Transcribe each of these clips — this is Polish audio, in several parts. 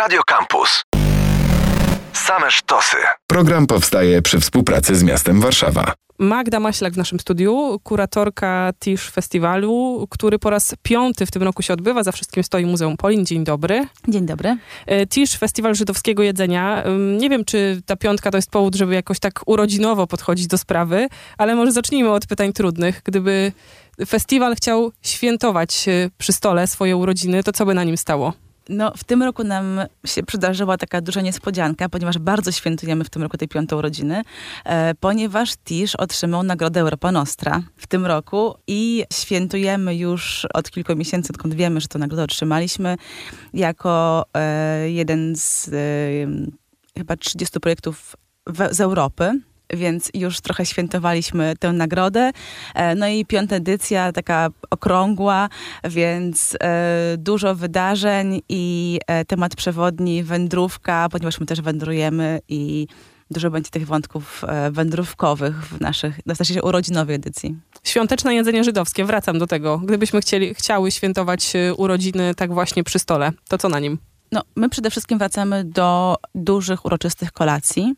Radio Campus. Same sztosy. Program powstaje przy współpracy z miastem Warszawa. Magda Maślak w naszym studiu, kuratorka Tisz Festiwalu, który po raz piąty w tym roku się odbywa. Za wszystkim stoi Muzeum Polin. Dzień dobry. Dzień dobry. E, Tisz, Festiwal Żydowskiego Jedzenia. Nie wiem, czy ta piątka to jest powód, żeby jakoś tak urodzinowo podchodzić do sprawy, ale może zacznijmy od pytań trudnych. Gdyby festiwal chciał świętować e, przy stole swoje urodziny, to co by na nim stało? No, w tym roku nam się przydarzyła taka duża niespodzianka, ponieważ bardzo świętujemy w tym roku tej piątej urodziny, e, ponieważ Tisz otrzymał Nagrodę Europa Nostra w tym roku i świętujemy już od kilku miesięcy, odkąd wiemy, że tę nagrodę otrzymaliśmy, jako e, jeden z e, chyba 30 projektów w, z Europy. Więc już trochę świętowaliśmy tę nagrodę. E, No i piąta edycja, taka okrągła, więc e, dużo wydarzeń i e, temat przewodni, wędrówka, ponieważ my też wędrujemy i dużo będzie tych wątków wędrówkowych w naszych, w naszej urodzinowej edycji. Świąteczne jedzenie żydowskie, wracam do tego. Gdybyśmy chcieli, chciały świętować urodziny tak właśnie przy stole, to co na nim? No, my przede wszystkim wracamy do dużych, uroczystych kolacji.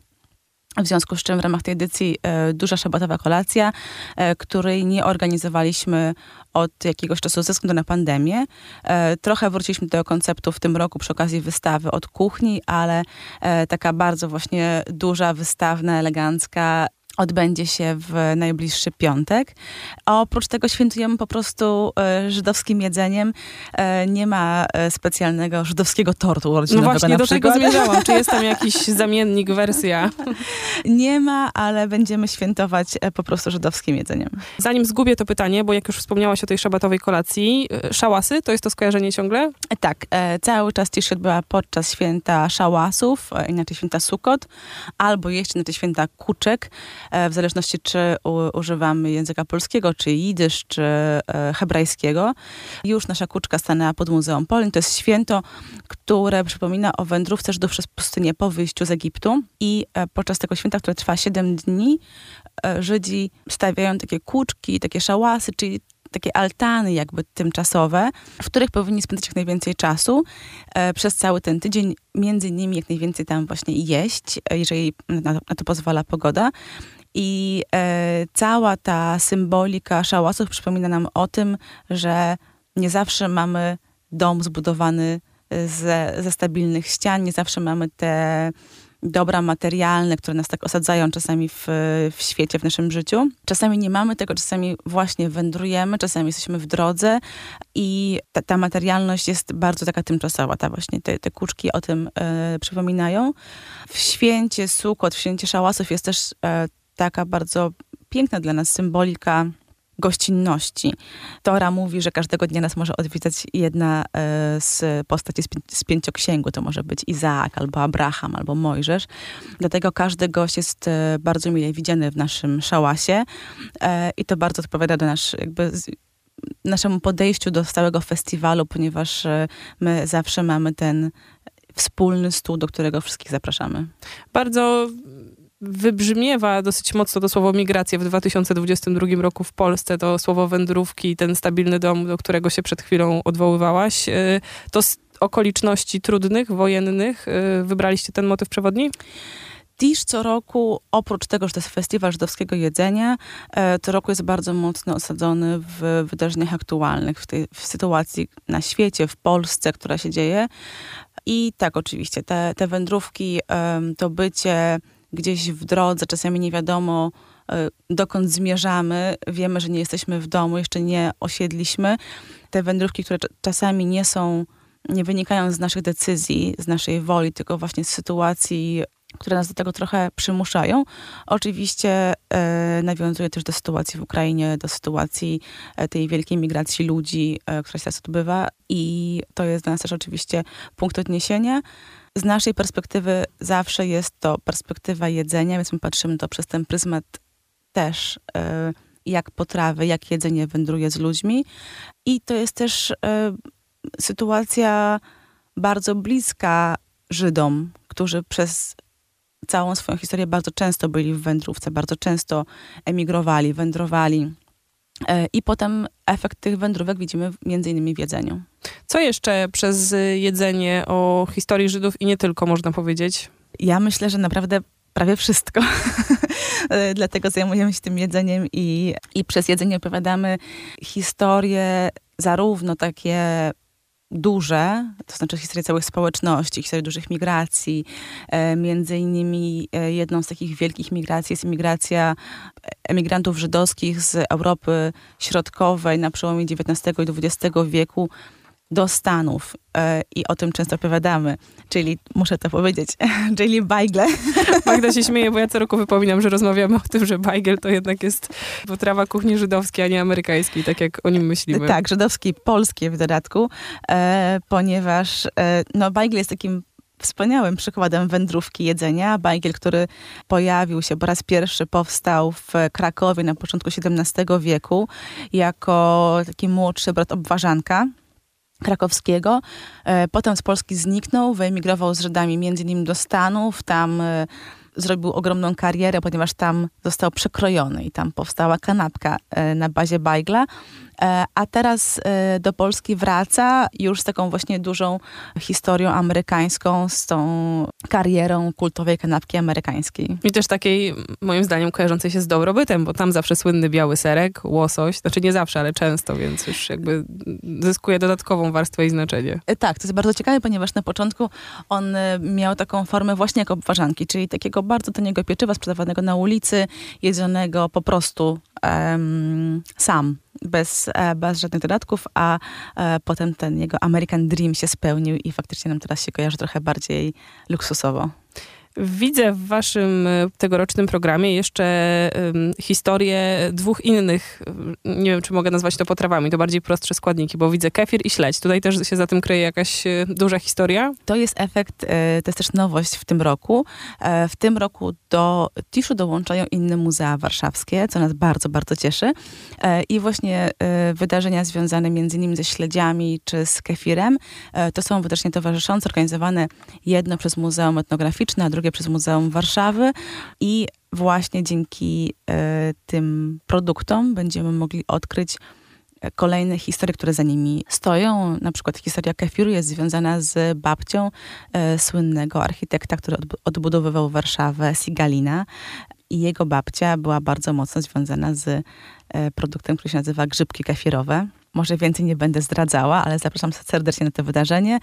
W związku z czym w ramach tej edycji e, duża szabatowa kolacja, e, której nie organizowaliśmy od jakiegoś czasu ze względu na pandemię. E, trochę wróciliśmy do konceptu w tym roku przy okazji wystawy od kuchni, ale e, taka bardzo właśnie duża, wystawna, elegancka odbędzie się w najbliższy piątek. A oprócz tego świętujemy po prostu e, żydowskim jedzeniem. E, nie ma e, specjalnego żydowskiego tortu No urodzinowego właśnie do przykład. tego zmierzałam. Czy jest tam jakiś zamiennik, wersja? Nie ma, ale będziemy świętować e, po prostu żydowskim jedzeniem. Zanim zgubię to pytanie, bo jak już wspomniałaś o tej szabatowej kolacji, e, szałasy, to jest to skojarzenie ciągle? Tak, e, cały czas cisz się odbyła podczas święta szałasów, inaczej święta Sukot, albo jeszcze na te święta kuczek, w zależności czy u, używamy języka polskiego, czy jidysz, czy e, hebrajskiego. Już nasza kuczka stanęła pod Muzeum Polin. To jest święto, które przypomina o wędrówce Żydów przez pustynię po wyjściu z Egiptu i e, podczas tego święta, które trwa 7 dni, e, Żydzi stawiają takie kuczki, takie szałasy, czyli takie altany jakby tymczasowe, w których powinni spędzać jak najwięcej czasu e, przez cały ten tydzień, między innymi jak najwięcej tam właśnie jeść, e, jeżeli na, na to pozwala pogoda. I e, cała ta symbolika szałasów przypomina nam o tym, że nie zawsze mamy dom zbudowany e, ze, ze stabilnych ścian, nie zawsze mamy te dobra materialne, które nas tak osadzają czasami w, w świecie, w naszym życiu. Czasami nie mamy tego, czasami właśnie wędrujemy, czasami jesteśmy w drodze i ta, ta materialność jest bardzo taka tymczasowa. Ta właśnie te, te kuczki o tym e, przypominają. W święcie Sukot, w święcie Szałasów jest też e, taka bardzo piękna dla nas symbolika gościnności. Tora mówi, że każdego dnia nas może odwiedzać jedna e, z postaci z, pię- z pięcioksięgu. To może być Izaak, albo Abraham, albo Mojżesz. Dlatego każdy gość jest e, bardzo mile widziany w naszym szałasie e, i to bardzo odpowiada do nasz, jakby naszemu podejściu do całego festiwalu, ponieważ my zawsze mamy ten wspólny stół, do którego wszystkich zapraszamy. Bardzo wybrzmiewa dosyć mocno to słowo migracja w 2022 roku w Polsce, to słowo wędrówki, ten stabilny dom, do którego się przed chwilą odwoływałaś. Y, To z okoliczności trudnych, wojennych y, wybraliście ten motyw przewodni? Tisz co roku, oprócz tego, że to jest festiwal żydowskiego jedzenia, e, co roku jest bardzo mocno osadzony w wydarzeniach aktualnych, w, tej, w sytuacji na świecie, w Polsce, która się dzieje. I tak, oczywiście, te, te wędrówki, to bycie gdzieś w drodze, czasami nie wiadomo, e, dokąd zmierzamy. Wiemy, że nie jesteśmy w domu, jeszcze nie osiedliśmy. Te wędrówki, które cz- czasami nie są, nie wynikają z naszych decyzji, z naszej woli, tylko właśnie z sytuacji, które nas do tego trochę przymuszają. Oczywiście e, nawiązuje też do sytuacji w Ukrainie, do sytuacji e, tej wielkiej migracji ludzi, e, która się teraz odbywa i to jest dla nas też oczywiście punkt odniesienia. Z naszej perspektywy zawsze jest to perspektywa jedzenia, więc my patrzymy to przez ten pryzmat też, e, jak potrawy, jak jedzenie wędruje z ludźmi. I to jest też e, sytuacja bardzo bliska Żydom, którzy przez całą swoją historię bardzo często byli w wędrówce, bardzo często emigrowali, wędrowali I potem efekt tych wędrówek widzimy między innymi w jedzeniu. Co jeszcze przez jedzenie o historii Żydów i nie tylko można powiedzieć? Ja myślę, że naprawdę prawie wszystko. E, dlatego zajmujemy się tym jedzeniem i, i przez jedzenie opowiadamy historie zarówno takie duże, to znaczy historię całych społeczności, historię dużych migracji. E, między innymi e, jedną z takich wielkich migracji jest migracja emigrantów żydowskich z Europy Środkowej na przełomie XIX i XX wieku do Stanów e, i o tym często opowiadamy, czyli muszę to powiedzieć, czyli bajgle. Magda się śmieje, bo ja co roku wypominam, że rozmawiamy o tym, że bajgel to jednak jest potrawa kuchni żydowskiej, a nie amerykańskiej, tak jak o nim myślimy. Tak, żydowskiej, polskiej w dodatku, e, ponieważ e, no, bajgl jest takim wspaniałym przykładem wędrówki jedzenia. Bajgiel, który pojawił się po raz pierwszy, powstał w Krakowie na początku XVII wieku jako taki młodszy brat obwarzanka krakowskiego. E, potem z Polski zniknął, wyemigrował z Żydami między innymi do Stanów. Tam e, zrobił ogromną karierę, ponieważ tam został przekrojony i tam powstała kanapka e, na bazie bajgla. E, a teraz e, do Polski wraca już z taką właśnie dużą historią amerykańską, z tą karierą kultowej kanapki amerykańskiej. I też takiej, moim zdaniem, kojarzącej się z dobrobytem, bo tam zawsze słynny biały serek, łosoś, znaczy nie zawsze, ale często, więc już jakby zyskuje dodatkową warstwę i znaczenie. Tak, to jest bardzo ciekawe, ponieważ na początku on miał taką formę właśnie jak obwarzanki, czyli takiego bardzo taniego pieczywa sprzedawanego na ulicy, jedzonego po prostu um, sam bez, e, bez żadnych dodatków, a e, potem ten jego American Dream się spełnił i faktycznie nam teraz się kojarzy trochę bardziej luksusowo. Widzę w waszym e, tegorocznym programie jeszcze historię dwóch innych, nie wiem czy mogę nazwać to potrawami, to bardziej prostsze składniki, bo widzę kefir i śledź. Tutaj też się za tym kryje jakaś e, duża historia? To jest efekt, e, to jest też nowość w tym roku. W tym roku do Tiszu dołączają inne muzea warszawskie, co nas bardzo, bardzo cieszy. I właśnie wydarzenia związane między innymi ze śledziami czy z kefirem, to są wydarzenia towarzyszące, organizowane jedno przez Muzeum Etnograficzne, a drugie drugie przez Muzeum Warszawy i właśnie dzięki e, tym produktom będziemy mogli odkryć e, kolejne historie, które za nimi stoją. Na przykład historia kefiru jest związana z babcią e, słynnego architekta, który odbudowywał Warszawę, Sigalina. I jego babcia była bardzo mocno związana z e, produktem, który się nazywa grzybki kefirowe. Może więcej nie będę zdradzała, ale zapraszam serdecznie na to wydarzenie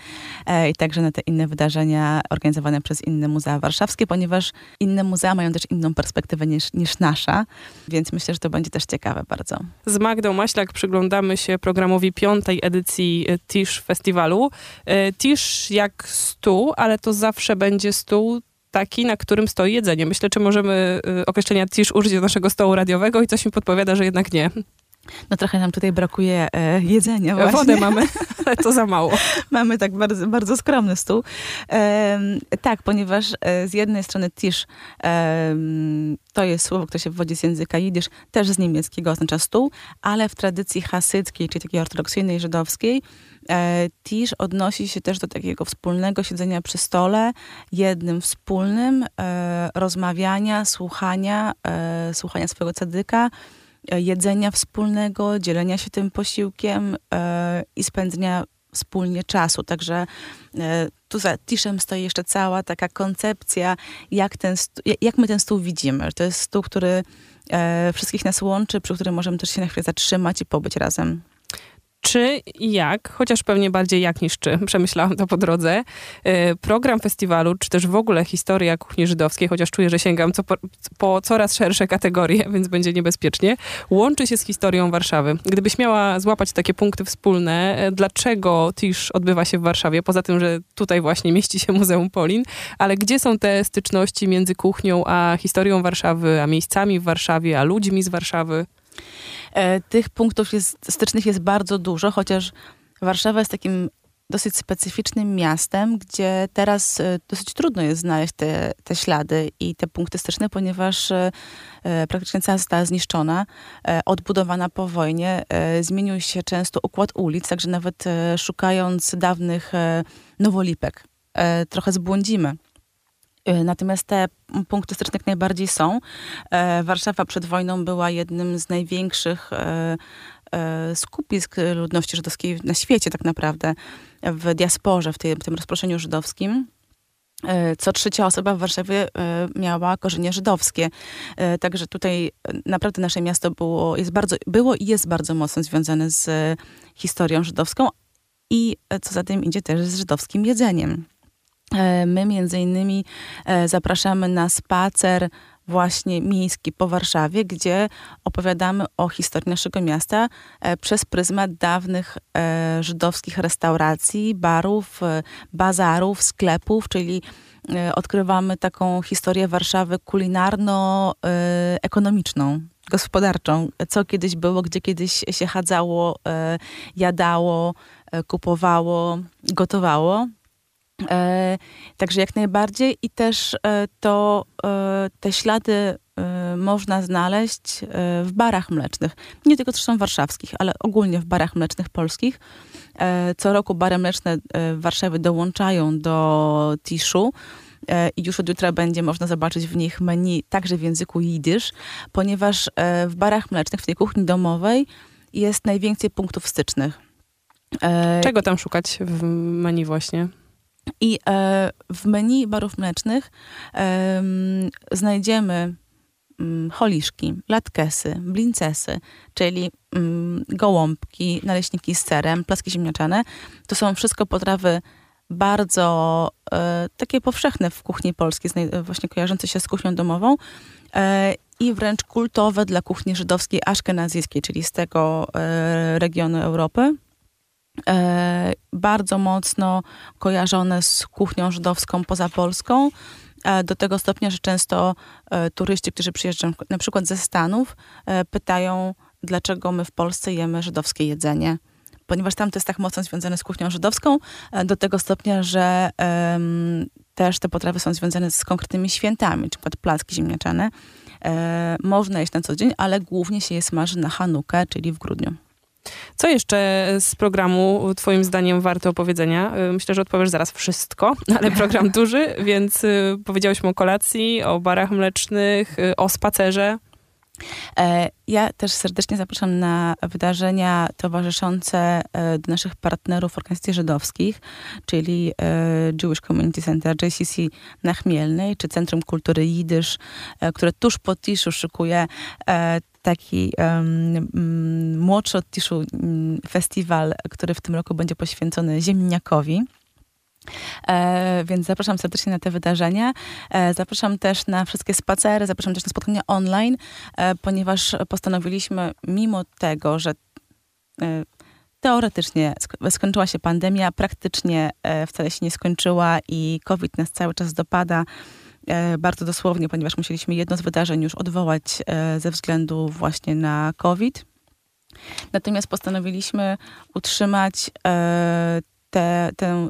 e, i także na te inne wydarzenia organizowane przez inne muzea warszawskie, ponieważ inne muzea mają też inną perspektywę niż, niż nasza, więc myślę, że to będzie też ciekawe bardzo. Z Magdą Maślak przyglądamy się programowi piątej edycji e, Tisz Festiwalu. E, Tisz jak stół, ale to zawsze będzie stół taki, na którym stoi jedzenie. Myślę, czy możemy określenia tisz użyć do naszego stołu radiowego i coś mi podpowiada, że jednak nie. No trochę nam tutaj brakuje e, jedzenia właśnie. Wodę mamy, ale to za mało. mamy tak bardzo, bardzo skromny stół. E, tak, ponieważ e, z jednej strony tisz to jest słowo, które się wywodzi z języka jidysz, też z niemieckiego oznacza stół, ale w tradycji hasyckiej, czyli takiej ortodoksyjnej, żydowskiej, e, tisz odnosi się też do takiego wspólnego siedzenia przy stole, jednym wspólnym, e, rozmawiania, słuchania, e, słuchania swojego cadyka, E, jedzenia wspólnego, dzielenia się tym posiłkiem e, i spędzenia wspólnie czasu. Także e, tu za tiszem stoi jeszcze cała taka koncepcja, jak, ten jak my ten stół widzimy. To jest stół, który wszystkich nas łączy, przy którym możemy też się na chwilę zatrzymać i pobyć razem czy i jak, chociaż pewnie bardziej jak niż czy, przemyślałam to po drodze, y, program festiwalu, czy też w ogóle historia kuchni żydowskiej, chociaż czuję, że sięgam co po, po, coraz szersze kategorie, więc będzie niebezpiecznie, łączy się z historią Warszawy. Gdybyś miała złapać takie punkty wspólne, y, dlaczego Tisz odbywa się w Warszawie, poza tym, że tutaj właśnie mieści się Muzeum Polin, ale gdzie są te styczności między kuchnią a historią Warszawy, a miejscami w Warszawie, a ludźmi z Warszawy? E, tych punktów jest, stycznych jest bardzo dużo, chociaż Warszawa jest takim dosyć specyficznym miastem, gdzie teraz e, dosyć trudno jest znaleźć te, te ślady i te punkty styczne, ponieważ e, praktycznie cała została zniszczona, odbudowana po wojnie. Zmienił się często układ ulic, także nawet szukając dawnych nowolipek, trochę zbłądzimy. Natomiast te punkty styczne jak najbardziej są. Warszawa przed wojną była jednym z największych skupisk ludności żydowskiej na świecie tak naprawdę, w diasporze, w tym, rozproszeniu żydowskim. E, co trzecia osoba w Warszawie e, miała korzenie żydowskie. E, także tutaj naprawdę nasze miasto było, jest bardzo, było i jest bardzo mocno związane z historią żydowską i co za tym idzie też z żydowskim jedzeniem. My między innymi zapraszamy na spacer właśnie miejski po Warszawie, gdzie opowiadamy o historii naszego miasta e, przez pryzmat dawnych e, żydowskich restauracji, barów, e, bazarów, sklepów, czyli odkrywamy taką historię Warszawy kulinarno-ekonomiczną gospodarczą, co kiedyś było, gdzie kiedyś się chadzało, jadało, kupowało, gotowało. E, także jak najbardziej i też e, to e, te ślady e, można znaleźć e, w barach mlecznych. Nie tylko zresztą warszawskich, ale ogólnie w barach mlecznych polskich. E, co roku bary mleczne w Warszawie dołączają do Tiszu i już od jutra będzie można zobaczyć w nich menu także w języku jidysz, ponieważ w barach mlecznych, w tej kuchni domowej jest najwięcej punktów stycznych. Czego tam szukać w menu właśnie? I e, w menu barów mlecznych znajdziemy mm, holiszki, latkesy, blincesy, czyli mm, gołąbki, naleśniki z serem, placki ziemniaczane. To są wszystko potrawy bardzo e, takie powszechne w kuchni polskiej, właśnie kojarzące się z kuchnią domową e, i wręcz kultowe dla kuchni żydowskiej aszkenazyjskiej, czyli z tego e, regionu Europy bardzo mocno kojarzone z kuchnią żydowską poza Polską. E, do tego stopnia, że często e, turyści, którzy przyjeżdżają na przykład ze Stanów, e, pytają, dlaczego my w Polsce jemy żydowskie jedzenie ponieważ tam to jest tak mocno związane z kuchnią żydowską, e, do tego stopnia, że też te potrawy są związane z konkretnymi świętami, przykład placki ziemniaczane. E, można jeść na co dzień, ale głównie się je smaży na Hanukę, czyli w grudniu. Co jeszcze z programu Twoim zdaniem warto opowiedzenia? Y, myślę, że odpowiesz zaraz wszystko, ale program duży, więc y, powiedziałyśmy o kolacji, o barach mlecznych, y, o spacerze. E, ja też serdecznie zapraszam na wydarzenia towarzyszące e, do naszych partnerów organizacji żydowskich, czyli e, Jewish Community Center JCC na Chmielnej, czy Centrum Kultury Jidysz, które tuż po Tiszu szykuje taki um, młodszy od Tiszu festiwal, który w tym roku będzie poświęcony ziemniakowi. E, więc zapraszam serdecznie na te wydarzenia. E, zapraszam też na wszystkie spacery, zapraszam też na spotkania online, e, ponieważ postanowiliśmy, mimo tego, że e, teoretycznie skończyła się pandemia, praktycznie e, wcale się nie skończyła i COVID nas cały czas dopada bardzo dosłownie, ponieważ musieliśmy jedno z wydarzeń już odwołać ze względu właśnie na COVID. Natomiast postanowiliśmy utrzymać te, te,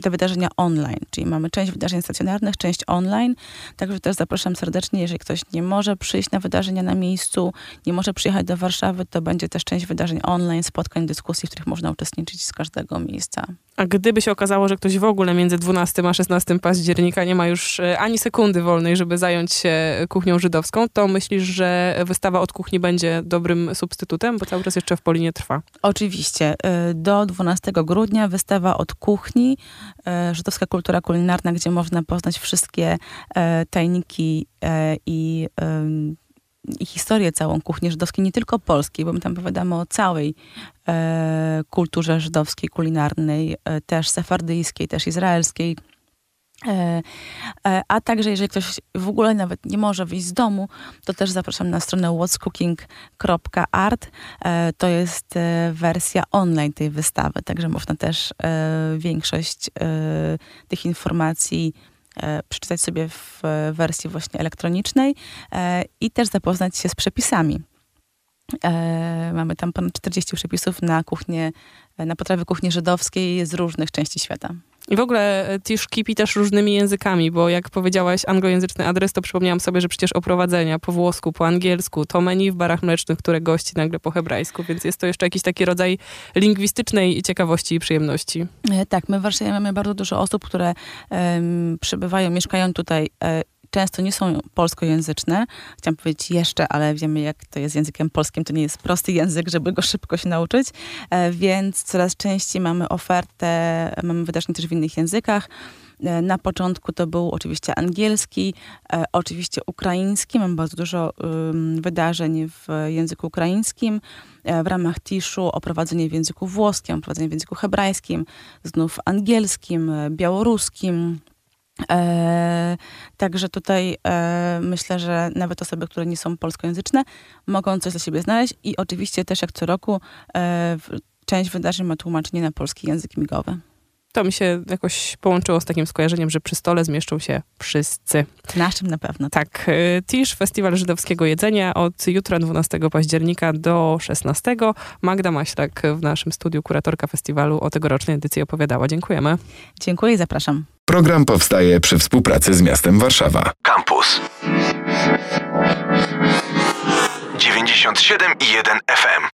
te wydarzenia online, czyli mamy część wydarzeń stacjonarnych, część online. Także też zapraszam serdecznie, jeżeli ktoś nie może przyjść na wydarzenia na miejscu, nie może przyjechać do Warszawy, to będzie też część wydarzeń online, spotkań, dyskusji, w których można uczestniczyć z każdego miejsca. A gdyby się okazało, że ktoś w ogóle między 12 a 16 października nie ma już e, ani sekundy wolnej, żeby zająć się kuchnią żydowską, to myślisz, że wystawa od kuchni będzie dobrym substytutem, bo cały czas jeszcze w Polinie trwa? Oczywiście. E, do 12 grudnia wystawa od kuchni, żydowska kultura kulinarna, gdzie można poznać wszystkie tajniki i i historię całą kuchni żydowskiej, nie tylko polskiej, bo my tam opowiadamy o całej e, kulturze żydowskiej, kulinarnej, e, też sefardyjskiej, też izraelskiej. E, e, a także, jeżeli ktoś w ogóle nawet nie może wyjść z domu, to też zapraszam na stronę whatscooking.art. E, to jest wersja online tej wystawy, także można też większość tych informacji przeczytać sobie w wersji właśnie elektronicznej i też zapoznać się z przepisami. Mamy tam ponad 40 przepisów na kuchnię, na potrawy kuchni żydowskiej z różnych części świata. I w ogóle e, Tisz kipi też różnymi językami, bo jak powiedziałaś anglojęzyczny adres, to przypomniałam sobie, że przecież oprowadzenia po włosku, po angielsku, to menu w barach mlecznych, które gości nagle po hebrajsku, więc jest to jeszcze jakiś taki rodzaj lingwistycznej ciekawości i przyjemności. E, Tak, my w Warszawie mamy bardzo dużo osób, które przybywają, mieszkają tutaj. E, często nie są polskojęzyczne. Chciałam powiedzieć jeszcze, ale wiemy, jak to jest językiem polskim. To nie jest prosty język, żeby go szybko się nauczyć. E, więc coraz częściej mamy ofertę, mamy wydarzenia też w innych językach. E, Na początku to był oczywiście angielski, e, oczywiście ukraiński. Mam bardzo dużo wydarzeń w języku ukraińskim. W ramach Tiszu oprowadzenie w języku włoskim, oprowadzenie w języku hebrajskim, znów angielskim, białoruskim. E, także tutaj e, myślę, że nawet osoby, które nie są polskojęzyczne, mogą coś dla siebie znaleźć i oczywiście też jak co roku e, w- część wydarzeń ma tłumaczenie na polski język migowy. To mi się jakoś połączyło z takim skojarzeniem, że przy stole zmieszczą się wszyscy. Naszym na pewno. Tak, y, Tisz, Festiwal Żydowskiego Jedzenia od jutra 12 października do 16. Magda Maślak w naszym studiu, kuratorka festiwalu, o tegorocznej edycji opowiadała. Dziękujemy. Dziękuję i zapraszam. Program powstaje przy współpracy z miastem Warszawa. Campus 97 i 1 FM.